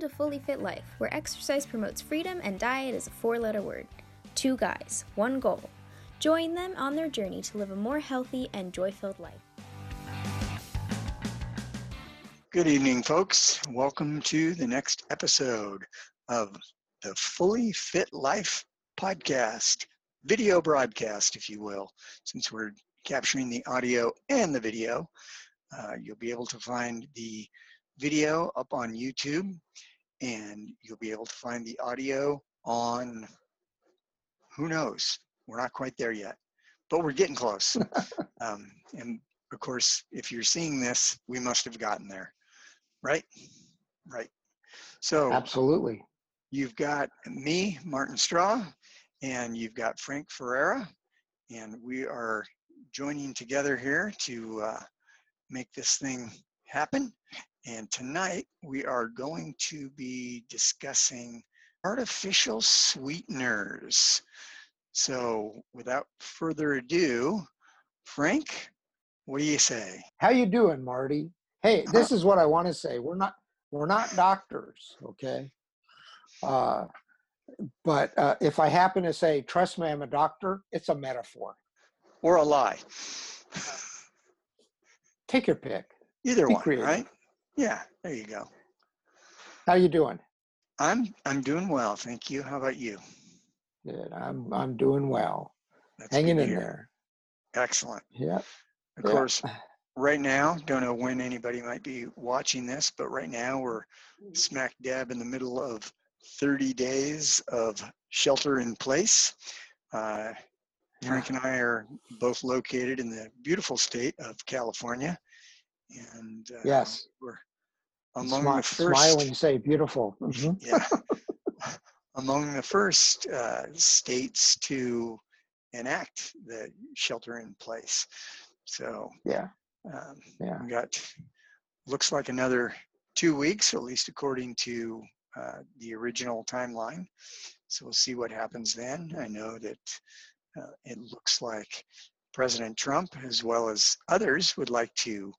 to Fully Fit Life, where exercise promotes freedom and diet is a four letter word. Two guys, one goal. Join them on their journey to live a more healthy and joy filled life. Good evening, folks. Welcome to the next episode of the Fully Fit Life podcast, video broadcast, if you will, since we're capturing the audio and the video. Uh, you'll be able to find the video up on YouTube and you'll be able to find the audio on who knows? We're not quite there yet but we're getting close. Um, and of course if you're seeing this we must have gotten there right? Right. So absolutely. you've got me martin straw and you've got frank ferreira and we are joining together here to uh, make this thing happen and tonight we are going to be discussing artificial sweeteners. So without further ado, Frank, what do you say? How you doing, Marty? Hey, this is what I want to say. We're not we're not doctors, okay? Uh, but uh, if I happen to say, "Trust me, I'm a doctor," it's a metaphor or a lie. Take your pick. Either Be one, creative. right? Yeah, there you go. How you doing? I'm I'm doing well, thank you. How about you? Good. I'm I'm doing well. That's Hanging in there. Excellent. Yeah. Of yeah. course, right now, don't know when anybody might be watching this, but right now we're smack dab in the middle of 30 days of shelter in place. Uh, Frank and I are both located in the beautiful state of California and uh, yes, we're among Smile, the first. Smile when you say beautiful. Mm-hmm. Yeah, among the first uh, states to enact the shelter in place. So yeah, um, yeah, we got looks like another two weeks, at least according to uh, the original timeline. So we'll see what happens then. I know that uh, it looks like President Trump, as well as others, would like to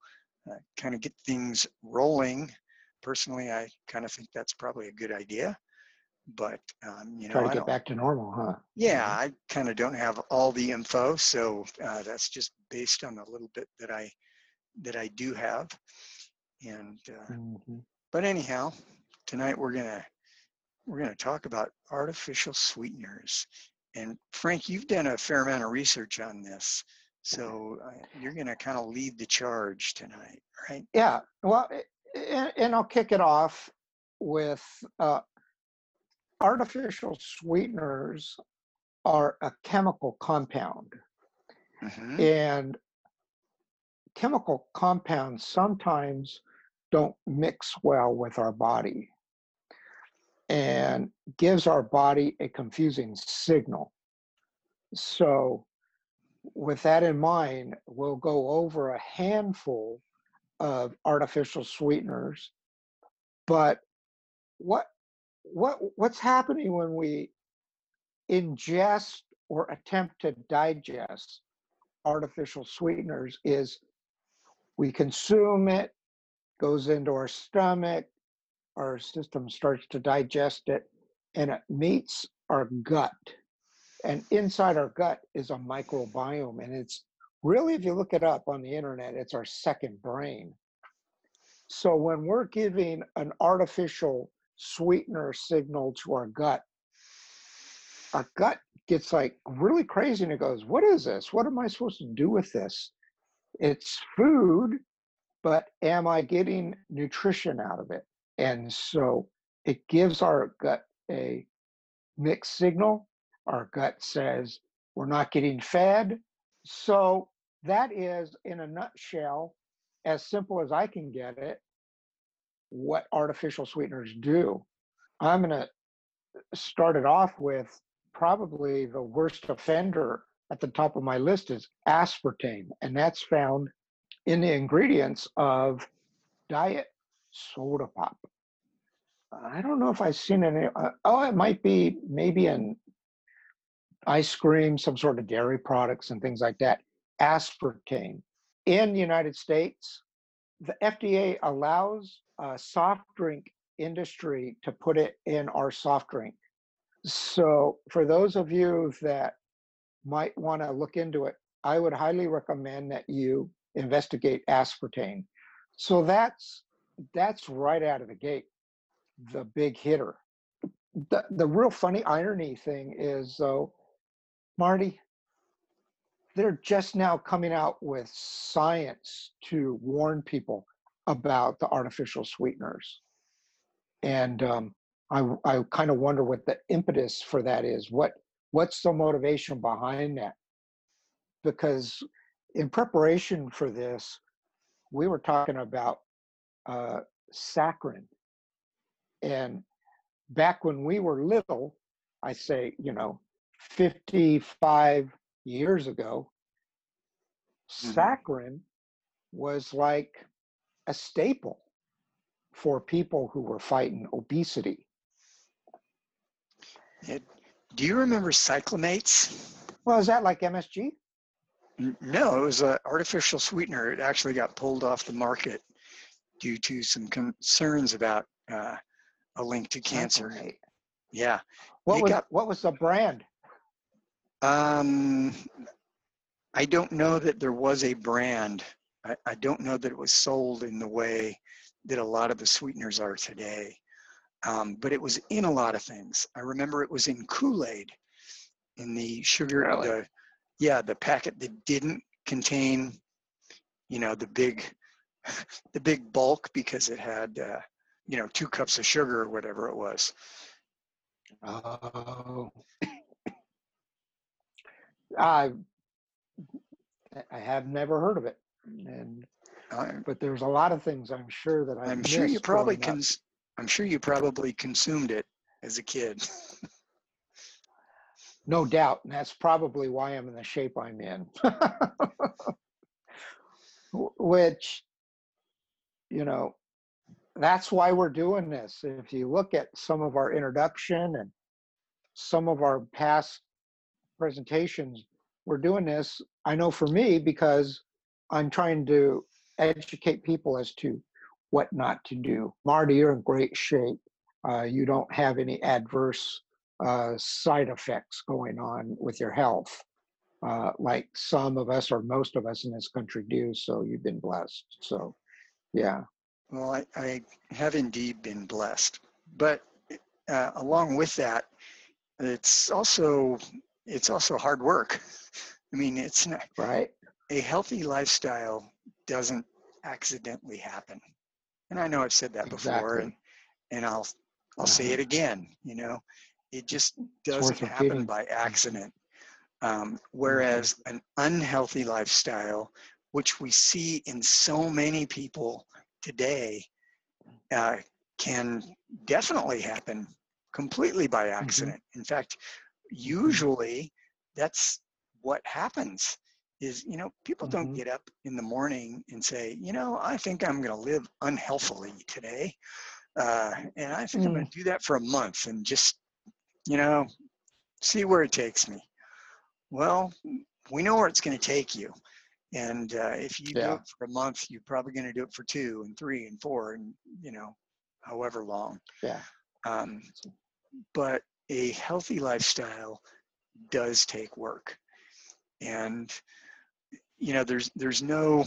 uh, kind of get things rolling. Personally, I kind of think that's probably a good idea. But um, you know, try to get back to normal, huh? Yeah, I kind of don't have all the info, so uh, that's just based on the little bit that I that I do have. And uh, mm-hmm. but anyhow, tonight we're gonna we're gonna talk about artificial sweeteners. And Frank, you've done a fair amount of research on this. So uh, you're going to kind of lead the charge tonight, right? Yeah. Well, and, and I'll kick it off with uh, artificial sweeteners are a chemical compound. Mm-hmm. And chemical compounds sometimes don't mix well with our body and gives our body a confusing signal. So with that in mind, we'll go over a handful of artificial sweeteners. But what what what's happening when we ingest or attempt to digest artificial sweeteners is we consume it, goes into our stomach, our system starts to digest it, and it meets our gut and inside our gut is a microbiome and it's really if you look it up on the internet it's our second brain. So when we're giving an artificial sweetener signal to our gut our gut gets like really crazy and it goes what is this? What am i supposed to do with this? It's food but am i getting nutrition out of it? And so it gives our gut a mixed signal. Our gut says we're not getting fed. So that is, in a nutshell, as simple as I can get it, what artificial sweeteners do. I'm going to start it off with probably the worst offender at the top of my list is aspartame, and that's found in the ingredients of diet soda pop. I don't know if I've seen any. Uh, oh, it might be maybe in ice cream, some sort of dairy products, and things like that. Aspartame. In the United States, the FDA allows a soft drink industry to put it in our soft drink. So for those of you that might want to look into it, I would highly recommend that you investigate aspartame. So that's that's right out of the gate, the big hitter. The the real funny irony thing is though, Marty, they're just now coming out with science to warn people about the artificial sweeteners. And um, I, I kind of wonder what the impetus for that is. What what's the motivation behind that? Because in preparation for this, we were talking about uh, saccharin, and back when we were little, I say you know, fifty-five years ago, Mhm. saccharin was like a staple for people who were fighting obesity. It, do you remember cyclamates? Well, is that like MSG? No, it was an artificial sweetener. It actually got pulled off the market due to some concerns about uh, a link to cancer. Yeah. What was got- what was the brand? Um, I don't know that there was a brand. I, I don't know that it was sold in the way that a lot of the sweeteners are today. Um, but it was in a lot of things. I remember it was in Kool-Aid, in the sugar, Really? the yeah, the packet that didn't contain, you know, the big, the big bulk because it had, uh, you know, two cups of sugar or whatever it was. Oh, I I have never heard of it, and Uh, but there's a lot of things I'm sure that I I'm sure you probably cons- I'm sure you probably consumed it as a kid. No doubt, and that's probably why I'm in the shape I'm in. Which, you know, that's why we're doing this. If you look at some of our introduction and some of our past presentations, we're doing this, I know for me, because I'm trying to educate people as to what not to do. Marty, you're in great shape. Uh, you don't have any adverse uh, side effects going on with your health, uh, like some of us or most of us in this country do. So you've been blessed. So, yeah. Well, I, I have indeed been blessed, but uh, along with that, it's also it's also hard work. I mean, it's not, Right. a healthy lifestyle doesn't accidentally happen, and I know I've said that before, and and I'll I'll say Uh-huh. it again. You know, it just doesn't happen repeating. by accident. Um, whereas an unhealthy lifestyle, which we see in so many people today, uh, can definitely happen completely by accident. In fact, usually that's what happens is you know people don't Mhm. get up in the morning and say you know i think i'm going to live unhealthily today uh, and i think i'm going to do that for a month and just you know see where it takes me well we know where it's going to take you and uh, if you do it for a month you're probably going to do it for two and three and four and you know however long Yeah. um, but a healthy lifestyle does take work. And you know there's there's no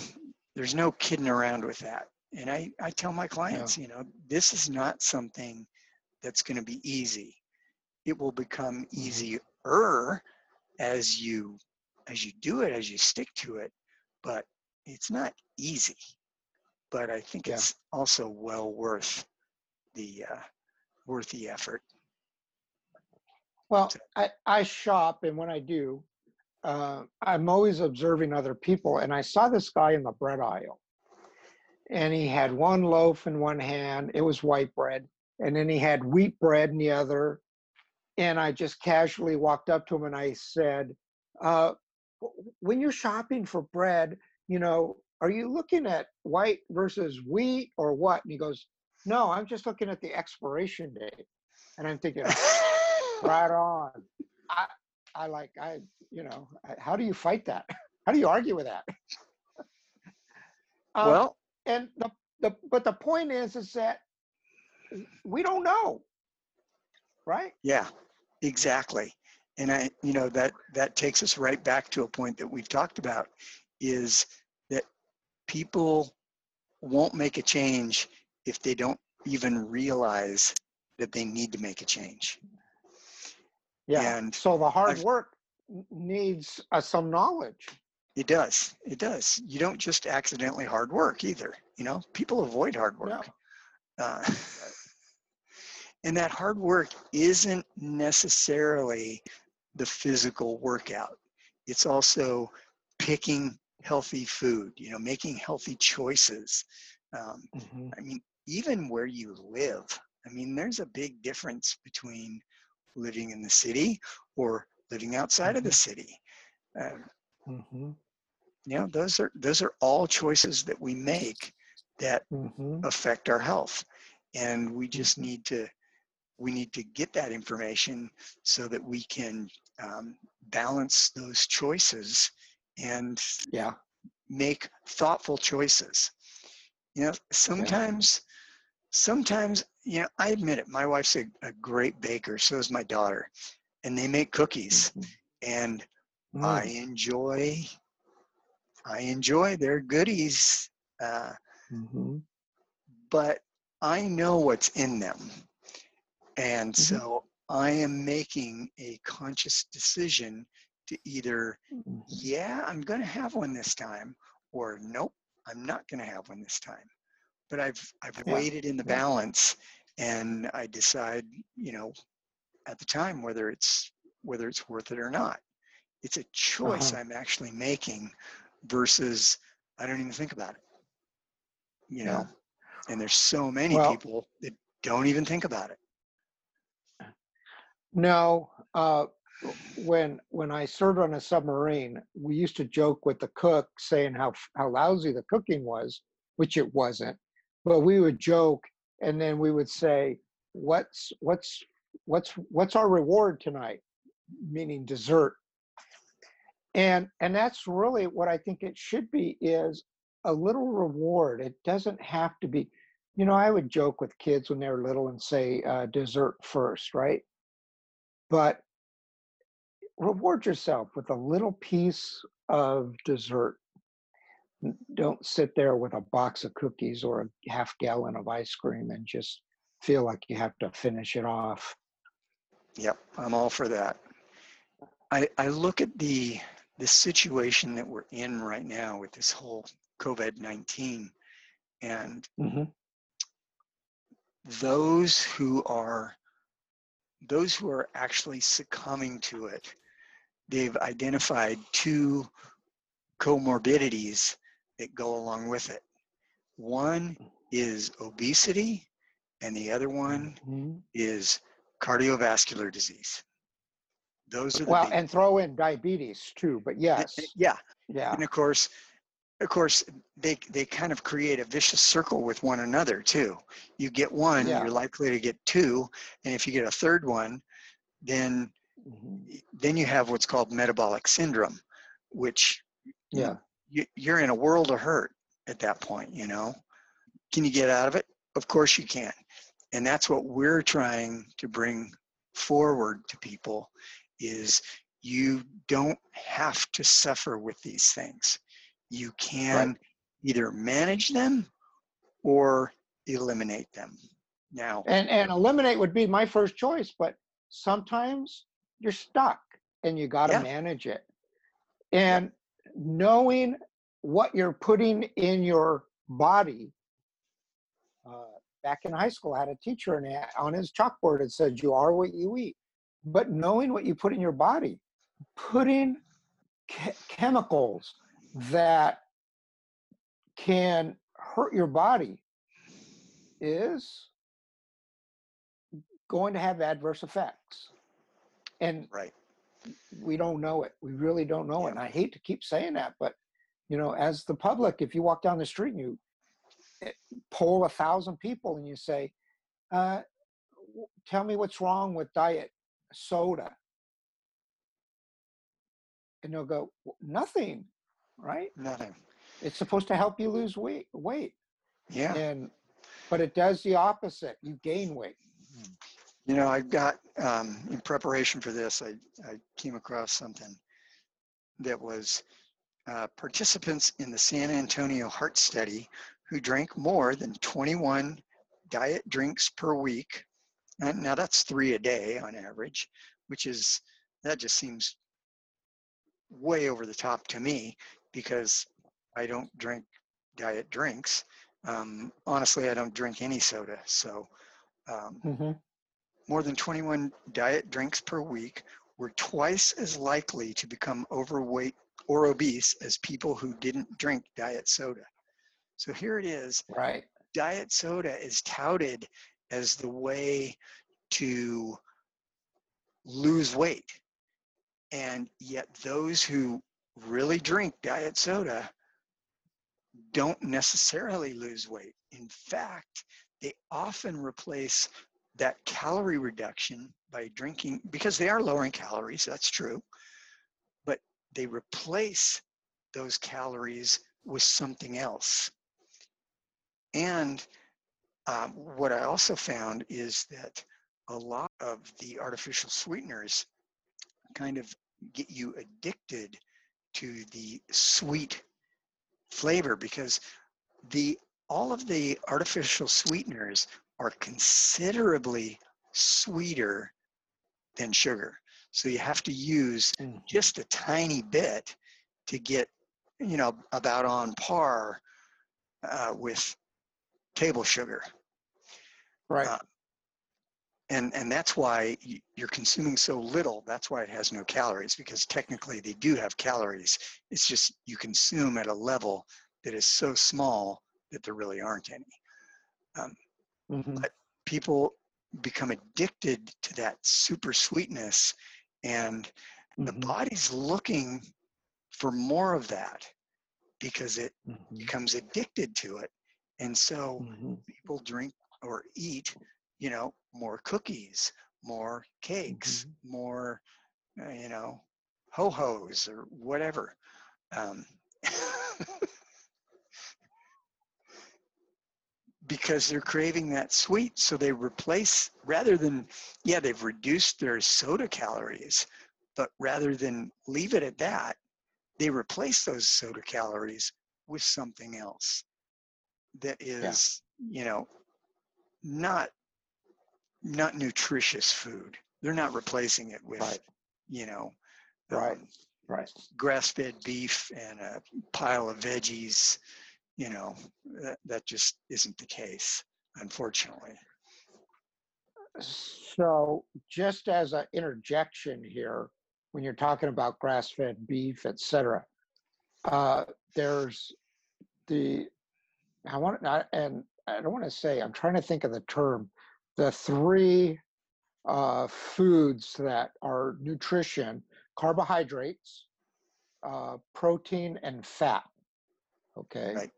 there's no kidding around with that. And i i tell my clients you know this is not something that's going to be easy. It will become Mhm. easier as you as you do it as you stick to it but it's not easy. But i think Yeah. it's also well worth the uh, worth the effort Well, I, I shop, and when I do, uh, I'm always observing other people. And I saw this guy in the bread aisle, and he had one loaf in one hand, it was white bread, and then he had wheat bread in the other. And I just casually walked up to him and I said, uh, When you're shopping for bread, you know, are you looking at white versus wheat or what? And he goes, No, I'm just looking at the expiration date. And I'm thinking, right on i i like i you know how do you fight that how do you argue with that Um, well and the, the but the point is is that we don't know, right? Yeah, exactly. And I, you know, that that takes us right back to a point that we've talked about is that people won't make a change if they don't even realize that they need to make a change. Yeah. And so the hard I've- work needs uh, some knowledge. It does. It does. You don't just accidentally hard work either. You know, people avoid hard No. work. Uh, and that hard work isn't necessarily the physical workout. It's also picking healthy food, you know, making healthy choices. Um, Mhm. I mean, even where you live, I mean, there's a big difference between living in the city or living outside of the city. Um, Mhm. you know those are those are all choices that we make that Mhm. affect our health and we just Mhm. need to we need to get that information so that we can um, balance those choices and Yeah. make thoughtful choices you know sometimes sometimes you know i admit it my wife's a, a great baker so is my daughter and they make cookies Mhm. and Mm. I enjoy I enjoy their goodies, uh, Mhm. but I know what's in them, and Mhm. so I am making a conscious decision to either Mhm. yeah I'm going to have one this time, or nope I'm not going to have one this time. But I've I've Yeah. weighed it in the Yeah. balance, and I decide you know at the time whether it's whether it's worth it or not. It's a choice Uh-huh. I'm actually making versus I don't even think about it. You know, and there's so many Well- people that don't even think about it. No, uh, when when I served on a submarine, we used to joke with the cook saying how how lousy the cooking was, which it wasn't. But we would joke, and then we would say, "What's what's what's what's our reward tonight?" Meaning dessert. And and that's really what I think it should be is a little reward. It doesn't have to be. You know, I would joke with kids when they're little and say uh, dessert first, right? but reward yourself with a little piece of dessert. Don't sit there with a box of cookies or a half gallon of ice cream and just feel like you have to finish it off. Yep, I'm all for that. I, I look at the the situation that we're in right now with this whole COVID-19 and Mhm. those who are those who are actually succumbing to it they've identified two comorbidities that go along with it. One is obesity and the other one Mhm. is cardiovascular disease. Those are the Well, and throw in diabetes too, but yes, yeah. Yeah, and of course of course they they kind of create a vicious circle with one another too. You get one Yeah. you're likely to get two and if you get a third one then Mhm. then you have what's called metabolic syndrome which yeah, you're in a world of hurt at that point you know? Can you get out of it? Of course you can. And that's what we're trying to bring forward to people is you don't have to suffer with these things. You can either manage them or eliminate them. Now and and eliminate would be my first choice, but sometimes you're stuck and you got to Yeah. manage it. And knowing what you're putting in your body. Uh, back in high school, I had a teacher and on his chalkboard it said, "You are what you eat." But knowing what you put in your body, putting che- chemicals that can hurt your body is going to have adverse effects. And right we don't know it. We really don't know it. And I hate to keep saying that, but you know, as the public, if you walk down the street and you eh, poll a thousand people and you say, uh, "Tell me what's wrong with diet soda," and they'll go, "Nothing." Right? nothing It's supposed to help you lose weight. Weight. yeah And but it does the opposite. You gain weight. You know, I've got, um, in preparation for this, I, I came across something that was uh, participants in the San Antonio Heart Study who drank more than 21 diet drinks per week. And now that's three a day on average, which is, that just seems way over the top to me because I don't drink diet drinks. Um, honestly, I don't drink any soda. So, um, Mm-hmm. More than 21 diet drinks per week were twice as likely to become overweight or obese as people who didn't drink diet soda. So here it is Right. diet soda is touted as the way to lose weight. And yet, those who really drink diet soda don't necessarily lose weight. In fact, they often replace that calorie reduction by drinking, because they are lowering calories, that's true, but they replace those calories with something else. And um, what I also found is that a lot of the artificial sweeteners kind of get you addicted to the sweet flavor because the all of the artificial sweeteners are considerably sweeter than sugar. So you have to use Mhm. just a tiny bit to get, you know, about on par uh, with table sugar. Right. Uh, and and that's why you're consuming so little. That's why it has no calories because technically they do have calories. It's just you consume at a level that is so small that there really aren't any. Mhm. People become addicted to that super sweetness, and the Mhm. body's looking for more of that because it Mhm. becomes addicted to it. And so Mhm. people drink or eat, you know, more cookies, more cakes, more, uh, you know, ho hos or whatever. Um, because they're craving that sweet. So they replace, rather than, yeah, they've reduced their soda calories, but rather than leave it at that, they replace those soda calories with something else that is, you know, not not nutritious food. They're not replacing it with, Right. you know, Right. um, Right. grass-fed beef and a pile of veggies. You know, that, that just isn't the case, unfortunately. So, just as an interjection here, when you're talking about grass-fed beef, et cetera, uh, there's the I want and I don't want to say I'm trying to think of the term, the three uh, foods that are nutrition: carbohydrates, uh, protein, and fat. Okay, Right.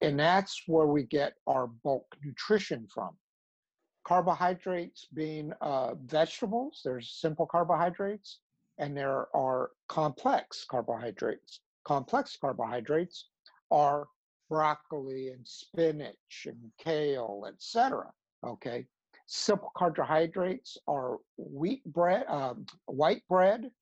And that's where we get our bulk nutrition from carbohydrates being uh, vegetables, there's simple carbohydrates, and there are complex carbohydrates. Complex carbohydrates are broccoli and spinach and kale, etc. Okay. Simple carbohydrates are wheat bread, um, white bread,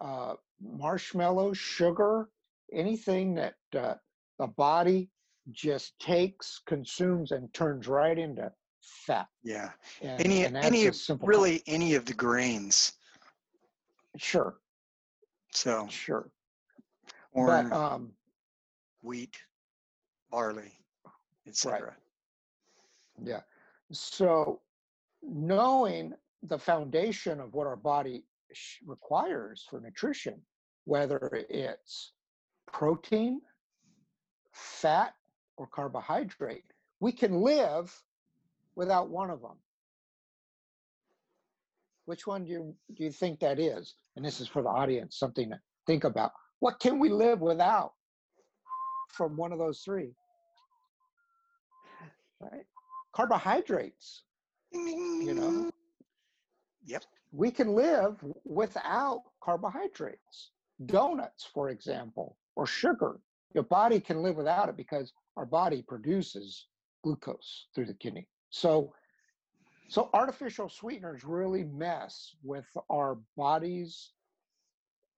uh, marshmallows, sugar, anything that uh, the body just takes, consumes, and turns right into fat. Yeah. And, Any and any of really any of the grains. sure, So sure. corn, But um, wheat, barley, etc. Right. yeah. So knowing the foundation of what our body sh- requires for nutrition, whether it's protein, fat, or carbohydrate, we can live without one of them. Which one do you do you think that is? And this is for the audience, something to think about. What can we live without from one of those three? Right? Carbohydrates. You know? Mm, yep. We can live without carbohydrates. Donuts, for example, or sugar. Your body can live without it because our body produces glucose through the kidney. So, so artificial sweeteners really mess with our body's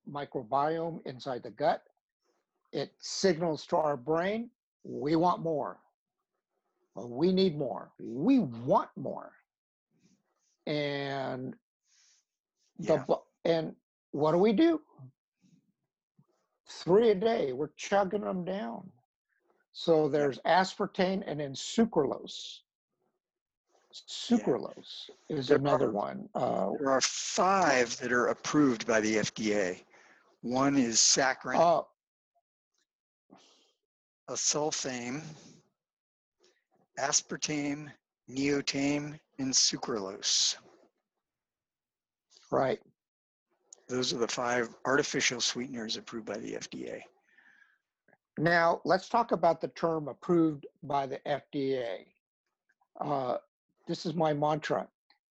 microbiome inside the gut. It signals to our brain, we want more. We need more. We want more. And the Yeah. and what do we do? Three a day. We're chugging them down. So there's aspartame and then sucralose. Sucralose is There another are- one. Uh, There are five that are approved by the FDA. One is saccharin, uh, acesulfame, aspartame, neotame, and sucralose. right. Those are the five artificial sweeteners approved by the FDA. Now let's talk about the term approved by the FDA. Uh, this is my mantra.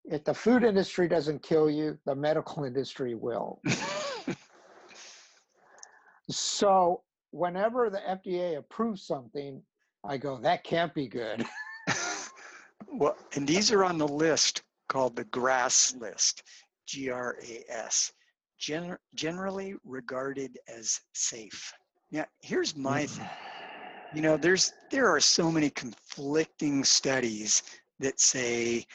If the food industry doesn't kill you, the medical industry will. So whenever the FDA approves something, I go, that can't be good. well, and these are on the list called the GRAS list, G R A S, gen- generally regarded as safe. Now, here's my thing. You know, there's there are so many conflicting studies that say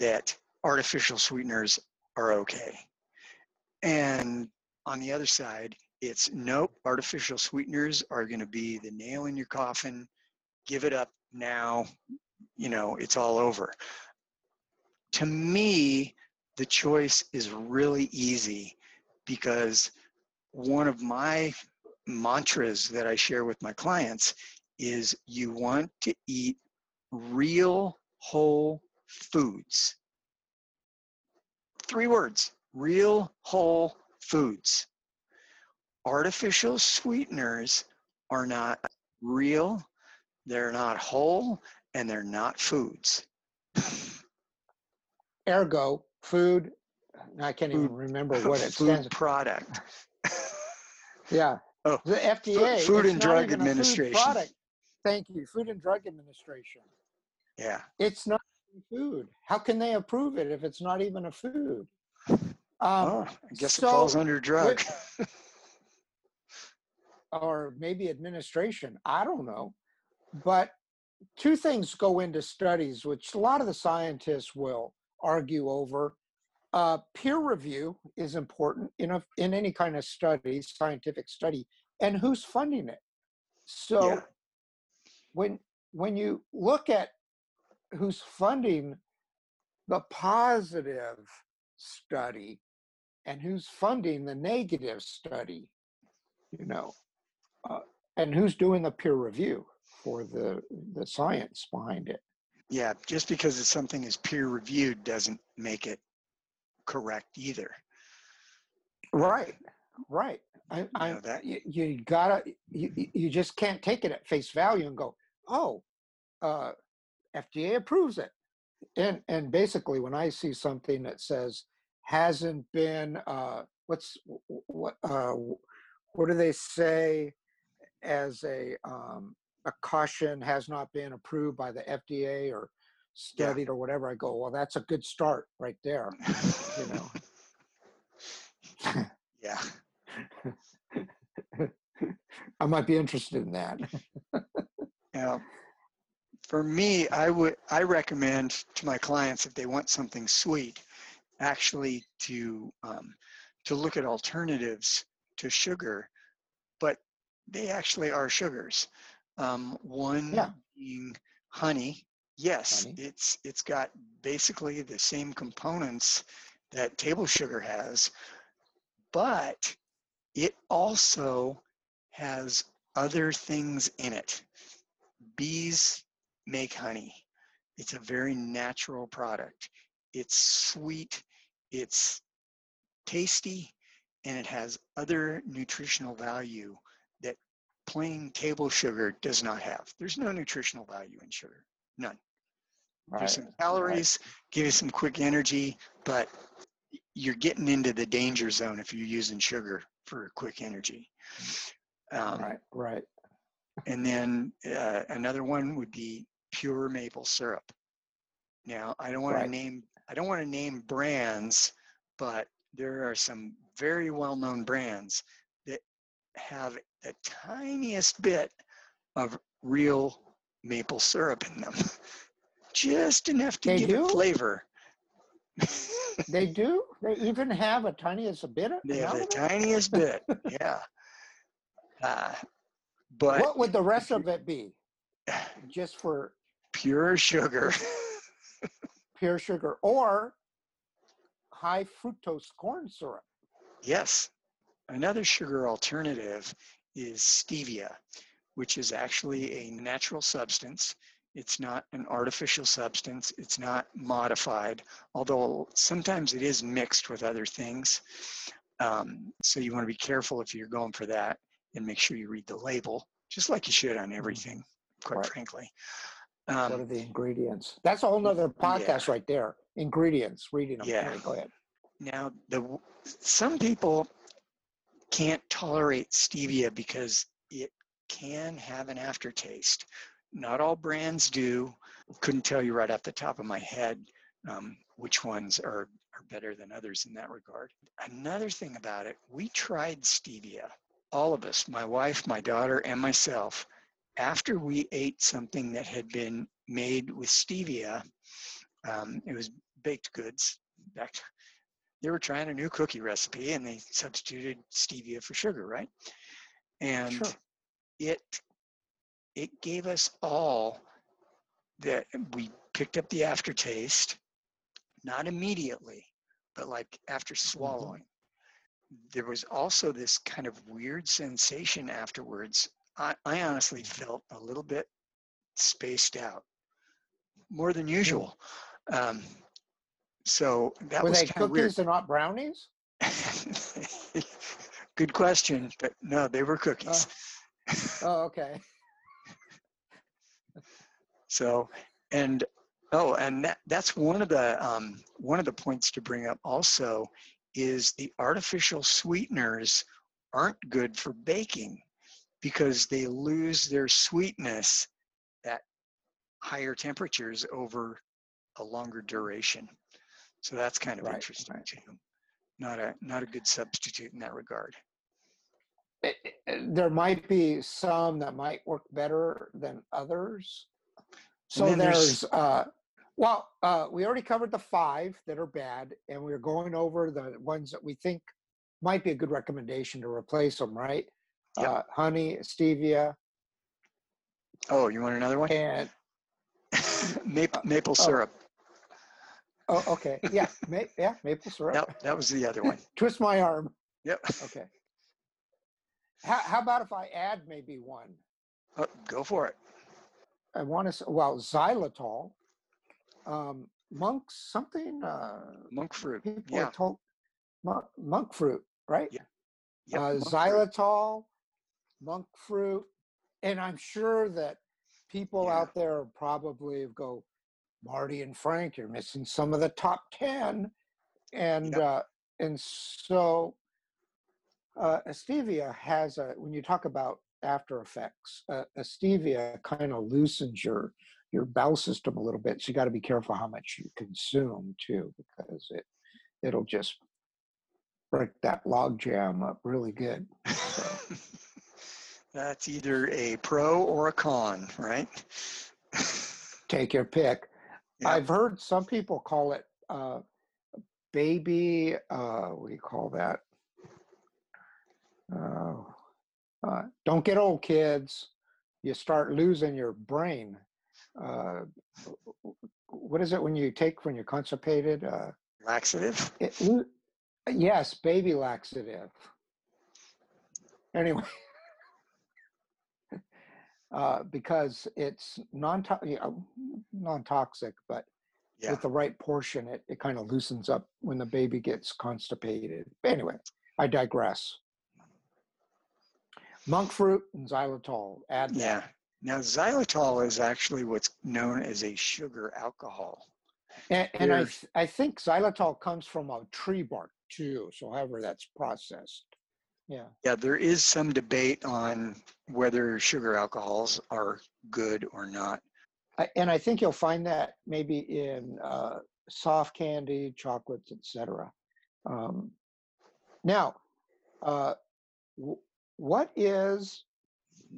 that artificial sweeteners are okay. And on the other side, it's nope, artificial sweeteners are going to be the nail in your coffin. Give it up now. You know, it's all over. To me, the choice is really easy because one of my mantras that I share with my clients is you want to eat real whole foods. Three words real whole foods. Artificial sweeteners are not real, they're not whole, and they're not foods. Ergo, food, I can't even remember what it food stands product. Yeah. Oh, The FDA. Food and Drug even a food Administration. product. Thank you. Food and Drug Administration. Yeah. It's not food. How can they approve it if it's not even a food? Um, oh, I guess so it falls under drug. or maybe administration. I don't know. But two things go into studies, which a lot of the scientists will argue over. Uh, peer review is important in a, in any kind of study, scientific study, and who's funding it. So Yeah. when when you look at who's funding the positive study and who's funding the negative study, you know, uh, and who's doing the peer review for the the science behind it. Yeah, just because it's something is peer reviewed doesn't make it correct either. Right, right. I, I know that- you, you gotta you, you- you just can't take it at face value and go, oh, uh, FDA approves it. And and basically, when I see something that says hasn't been uh, what's what uh, what do they say as a um, a caution has not been approved by the FDA or studied or whatever, I go, well, that's a good start right there. You know. yeah. I might be interested in that. Now, for me, I would I recommend to my clients if they want something sweet, actually to um, to look at alternatives to sugar, but they actually are sugars. Um, one Yeah. being honey. Yes, Honey. it's it's got basically the same components that table sugar has, but it also has other things in it. Bees make honey. It's a very natural product. It's sweet, it's tasty, and it has other nutritional value that plain table sugar does not have. There's no nutritional value in sugar, none. There's some calories, give you some quick energy, but you're getting into the danger zone if you're using sugar for quick energy. Um, Right, right. and then uh, another one would be pure maple syrup. Now, I don't want Right. to name I don't want to name brands, but there are some very well-known brands that have the tiniest bit of real maple syrup in them. Just enough to They give do? it flavor. They do. They even have a tiniest bit. of- They have the amount of it? tiniest bit. Yeah. Uh, but What would the rest of it be? Just for pure sugar. pure sugar or high fructose corn syrup? yes. Another sugar alternative is stevia, which is actually a natural substance. It's not an artificial substance. It's not modified, although sometimes it is mixed with other things. Um, so you want to be careful if you're going for that and make sure you read the label, just like you should on everything, quite Right. frankly. what are Um, the ingredients? That's a whole nother podcast right there. Ingredients, reading them. Yeah. Go ahead. now, the some people can't tolerate stevia because it can have an aftertaste. Not all brands do. Couldn't tell you right off the top of my head um, which ones are, are better than others in that regard. Another thing about it, we tried stevia. All of us, my wife, my daughter, and myself, after we ate something that had been made with stevia, um, it was baked goods. In fact, they were trying a new cookie recipe and they substituted stevia for sugar, right? And Sure. it it gave us all that we picked up the aftertaste, not immediately, but like after mm-hmm. swallowing. There was also this kind of weird sensation afterwards. I, I honestly mm-hmm. felt a little bit spaced out, more than mm-hmm. usual. Um, so that Were was they of weird. cookies and not brownies? Good question, but no, they were cookies. Uh, oh, okay. So, and oh, and that, that's one of the um, one of the points to bring up also is the artificial sweeteners aren't good for baking because they lose their sweetness at higher temperatures over a longer duration. So that's kind of Right, interesting right. too. Not a not a good substitute in that regard. Eh, eh, There might be some that might work better than others. So there's- there's, uh, well, uh, we already covered the five that are bad, and we are going over the ones that we think might be a good recommendation to replace them, right? Yep. Uh, honey, stevia, Oh, you want another one? and maple maple oh. syrup. oh, okay, yeah, ma- yeah, maple syrup. Yep, that was the other one. Twist my arm. Yep. Okay. How, how about if I add maybe one? Oh, go for it. I want to, say, well, xylitol, um, monks, something, uh, Monk fruit. Yeah. told monk, monk fruit, right? Yeah, Yep, uh, monk fruit. xylitol, monk fruit, and I'm sure that people Yeah. out there probably go, Marty and Frank, you're missing some of the top ten, and Yep. uh, and so uh, stevia has a when you talk about after effects, uh, stevia kind of loosens your your bowel system a little bit, so you got to be careful how much you consume too, because it it'll just break that log jam up really good. So, That's either a pro or a con, right? take your pick. I've heard some people call it uh, baby. Uh, what do you call that? Uh, uh, don't get old, kids. You start losing your brain. Uh, what is it when you take when you're constipated? Uh, Laxative. it, yes, baby laxative. Anyway, uh, because it's non you know, non toxic, but Yeah. with the right portion, it, it kind of loosens up when the baby gets constipated. Anyway, I digress. Monk fruit and xylitol. Add that. Yeah. Now, xylitol is actually what's known as a sugar alcohol. And, and I, th- I think xylitol comes from a tree bark too. So however that's processed. Yeah. Yeah, there is some debate on whether sugar alcohols are good or not. I- and I think you'll find that maybe in uh, soft candy, chocolates, etc. Um, now, uh, w- what is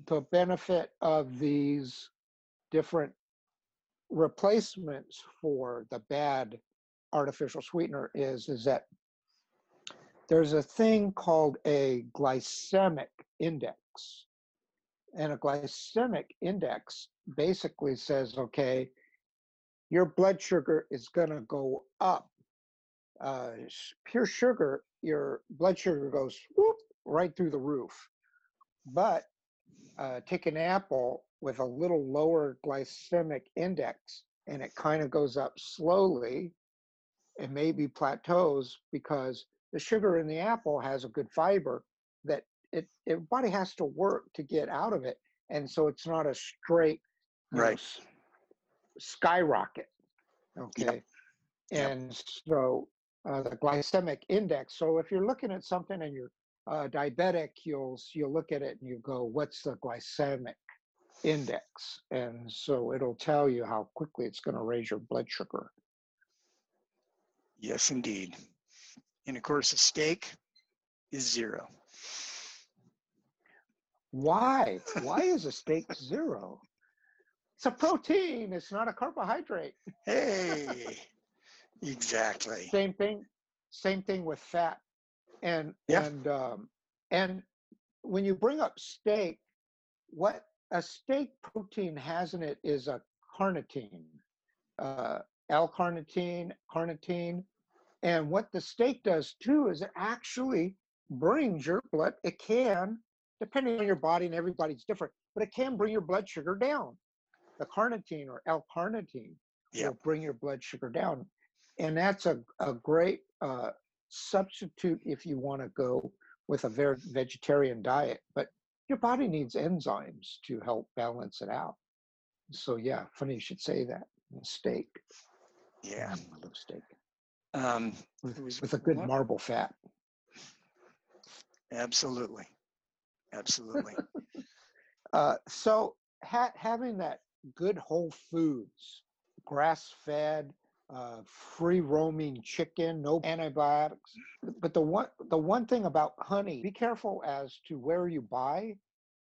the benefit of these different replacements for the bad artificial sweetener is is that there's a thing called a glycemic index. And a glycemic index basically says okay your blood sugar is going to go up. Uh, pure sugar your blood sugar goes whoop, right through the roof but uh, take an apple with a little lower glycemic index and it kind of goes up slowly and maybe plateaus because the sugar in the apple has a good fiber that it, it body has to work to get out of it and so it's not a straight you know, Right. skyrocket okay Yep. and so uh, the glycemic index so if you're looking at something and you're uh, diabetic you'll you'll look at it and you go what's the glycemic index and so it'll tell you how quickly it's going to raise your blood sugar Yes, indeed. And of course, a steak is zero. why why is a steak zero it's a protein it's not a carbohydrate Hey, exactly. same thing same thing with fat and Yeah. and um and when you bring up steak what a steak protein has in it is a carnitine uh l-carnitine carnitine and what the steak does too is it actually brings your blood it can depending on your body and everybody's different but it can bring your blood sugar down the carnitine or l-carnitine Yep. will bring your blood sugar down. And that's a, a great uh, substitute if you want to go with a very vegetarian diet. But your body needs enzymes to help balance it out. So yeah, funny you should say that. Steak. Yeah. Mm, I love steak. Um, With, with a good one- marble fat. Absolutely. Absolutely. Uh, so ha- having that good whole foods, grass fed, uh, free roaming chicken, no antibiotics. But the one the one thing about honey, be careful as to where you buy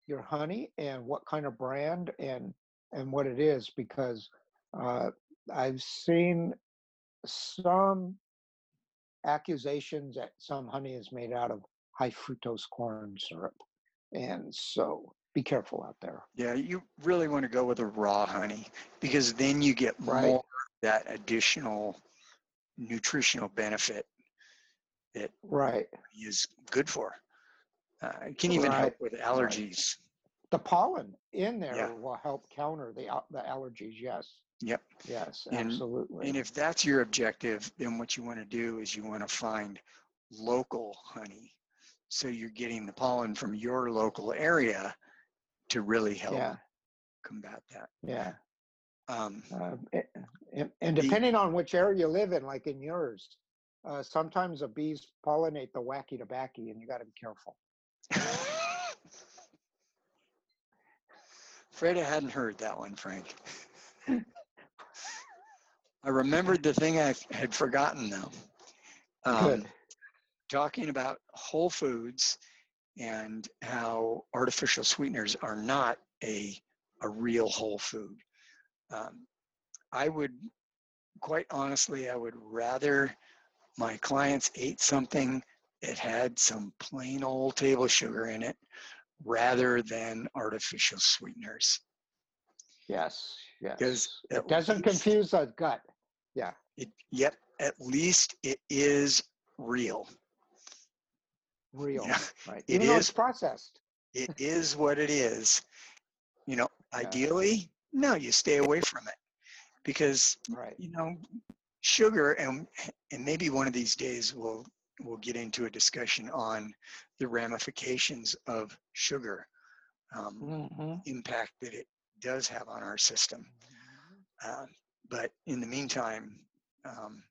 your honey and what kind of brand and and what it is because uh, I've seen some accusations that some honey is made out of high fructose corn syrup, and so be careful out there. yeah, you really want to go with a raw honey because then you get Right. more that additional nutritional benefit that Right. is good for. Uh, it can even help with allergies. The pollen in there Yeah. will help counter the the allergies. Yes. Yep. Yes. And- absolutely. And if that's your objective, then what you want to do is you want to find local honey. So you're getting the pollen from your local area to really help yeah. combat that. Yeah. Um, Uh, a- and, and The- depending on which area you live in, like in yours, uh, sometimes the bees pollinate the wacky tobacco, and you got to be careful. Fred, I hadn't heard that one, Frank. I remembered the thing I had forgotten though. Um, Good. talking about whole foods and how artificial sweeteners are not a, a real whole food. Um, I would, quite honestly, I would rather my clients ate something that had some plain old table sugar in it rather than artificial sweeteners. Yes. Yes. Because It doesn't least- confuse the gut. Yeah. It, yet at least it is real. Real. Yeah, Right. it Even though is. it's processed. It is what it is. You know, Yeah. ideally, no, you stay away from it because Right. you know sugar and and maybe one of these days we'll we'll get into a discussion on the ramifications of sugar um, hmm impact that it does have on our system. Um, but in the meantime, um,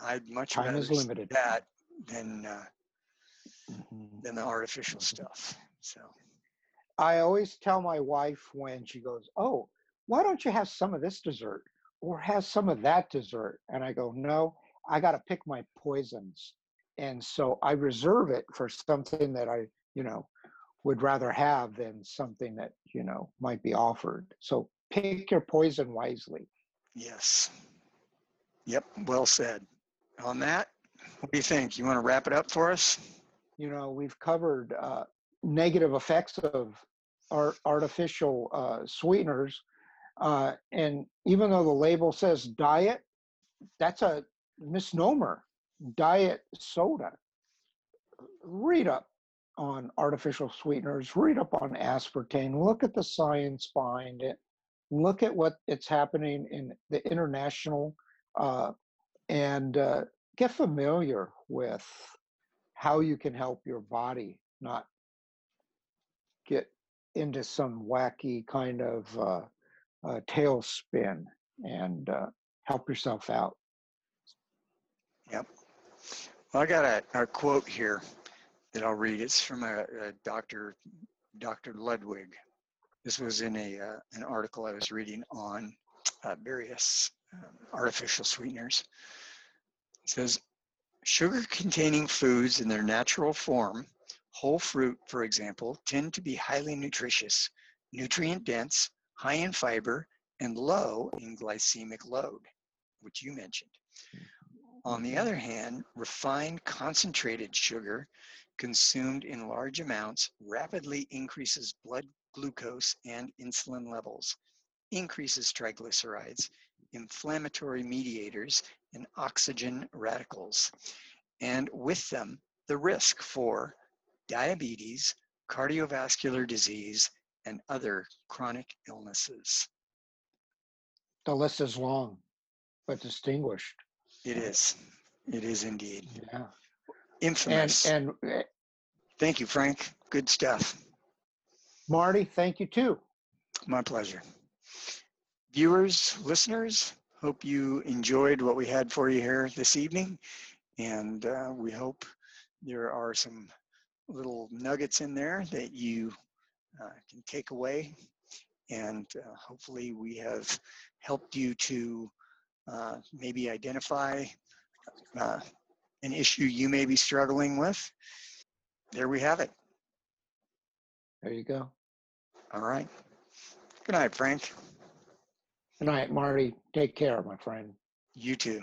I'd much Time rather is limited. that than uh, Mhm. than the artificial stuff. So I always tell my wife when she goes, "Oh, why don't you have some of this dessert or has some of that dessert? And I go, no, I got to pick my poisons. And so I reserve it for something that I, you know, would rather have than something that, you know, might be offered. So pick your poison wisely. Yes. Yep. Well said. On that, what do you think? You want to wrap it up for us? You know, we've covered uh, negative effects of our artificial uh, sweeteners. Uh, and even though the label says diet, that's a misnomer. Diet soda. Read up on artificial sweeteners, read up on aspartame, look at the science behind it, look at what it's happening in the international, uh, and uh, get familiar with how you can help your body not get into some wacky kind of uh, tailspin and uh, help yourself out. Yep. Well, I got a, a quote here that I'll read. It's from a, a Dr. Dr. Ludwig. This was in a uh, an article I was reading on uh, various um, artificial sweeteners. It says, sugar-containing foods in their natural form, whole fruit, for example, tend to be highly nutritious, nutrient-dense, high in fiber, and low in glycemic load, which you mentioned. On the other hand, refined concentrated sugar consumed in large amounts rapidly increases blood glucose and insulin levels, increases triglycerides, inflammatory mediators, and oxygen radicals, and with them, the risk for diabetes, cardiovascular disease, and other chronic illnesses. The list is long, but distinguished. It is. It is indeed. Yeah. Infamous. and uh, Thank you, Frank. Good stuff. Marty, thank you too. My pleasure. Viewers, listeners, hope you enjoyed what we had for you here this evening. And uh, we hope there are some little nuggets in there that you can take away. And uh, hopefully, we have helped you to uh, maybe identify uh, an issue you may be struggling with. There we have it. There you go. All right. Good night, Frank. Good night, Marty. Take care, my friend. You too.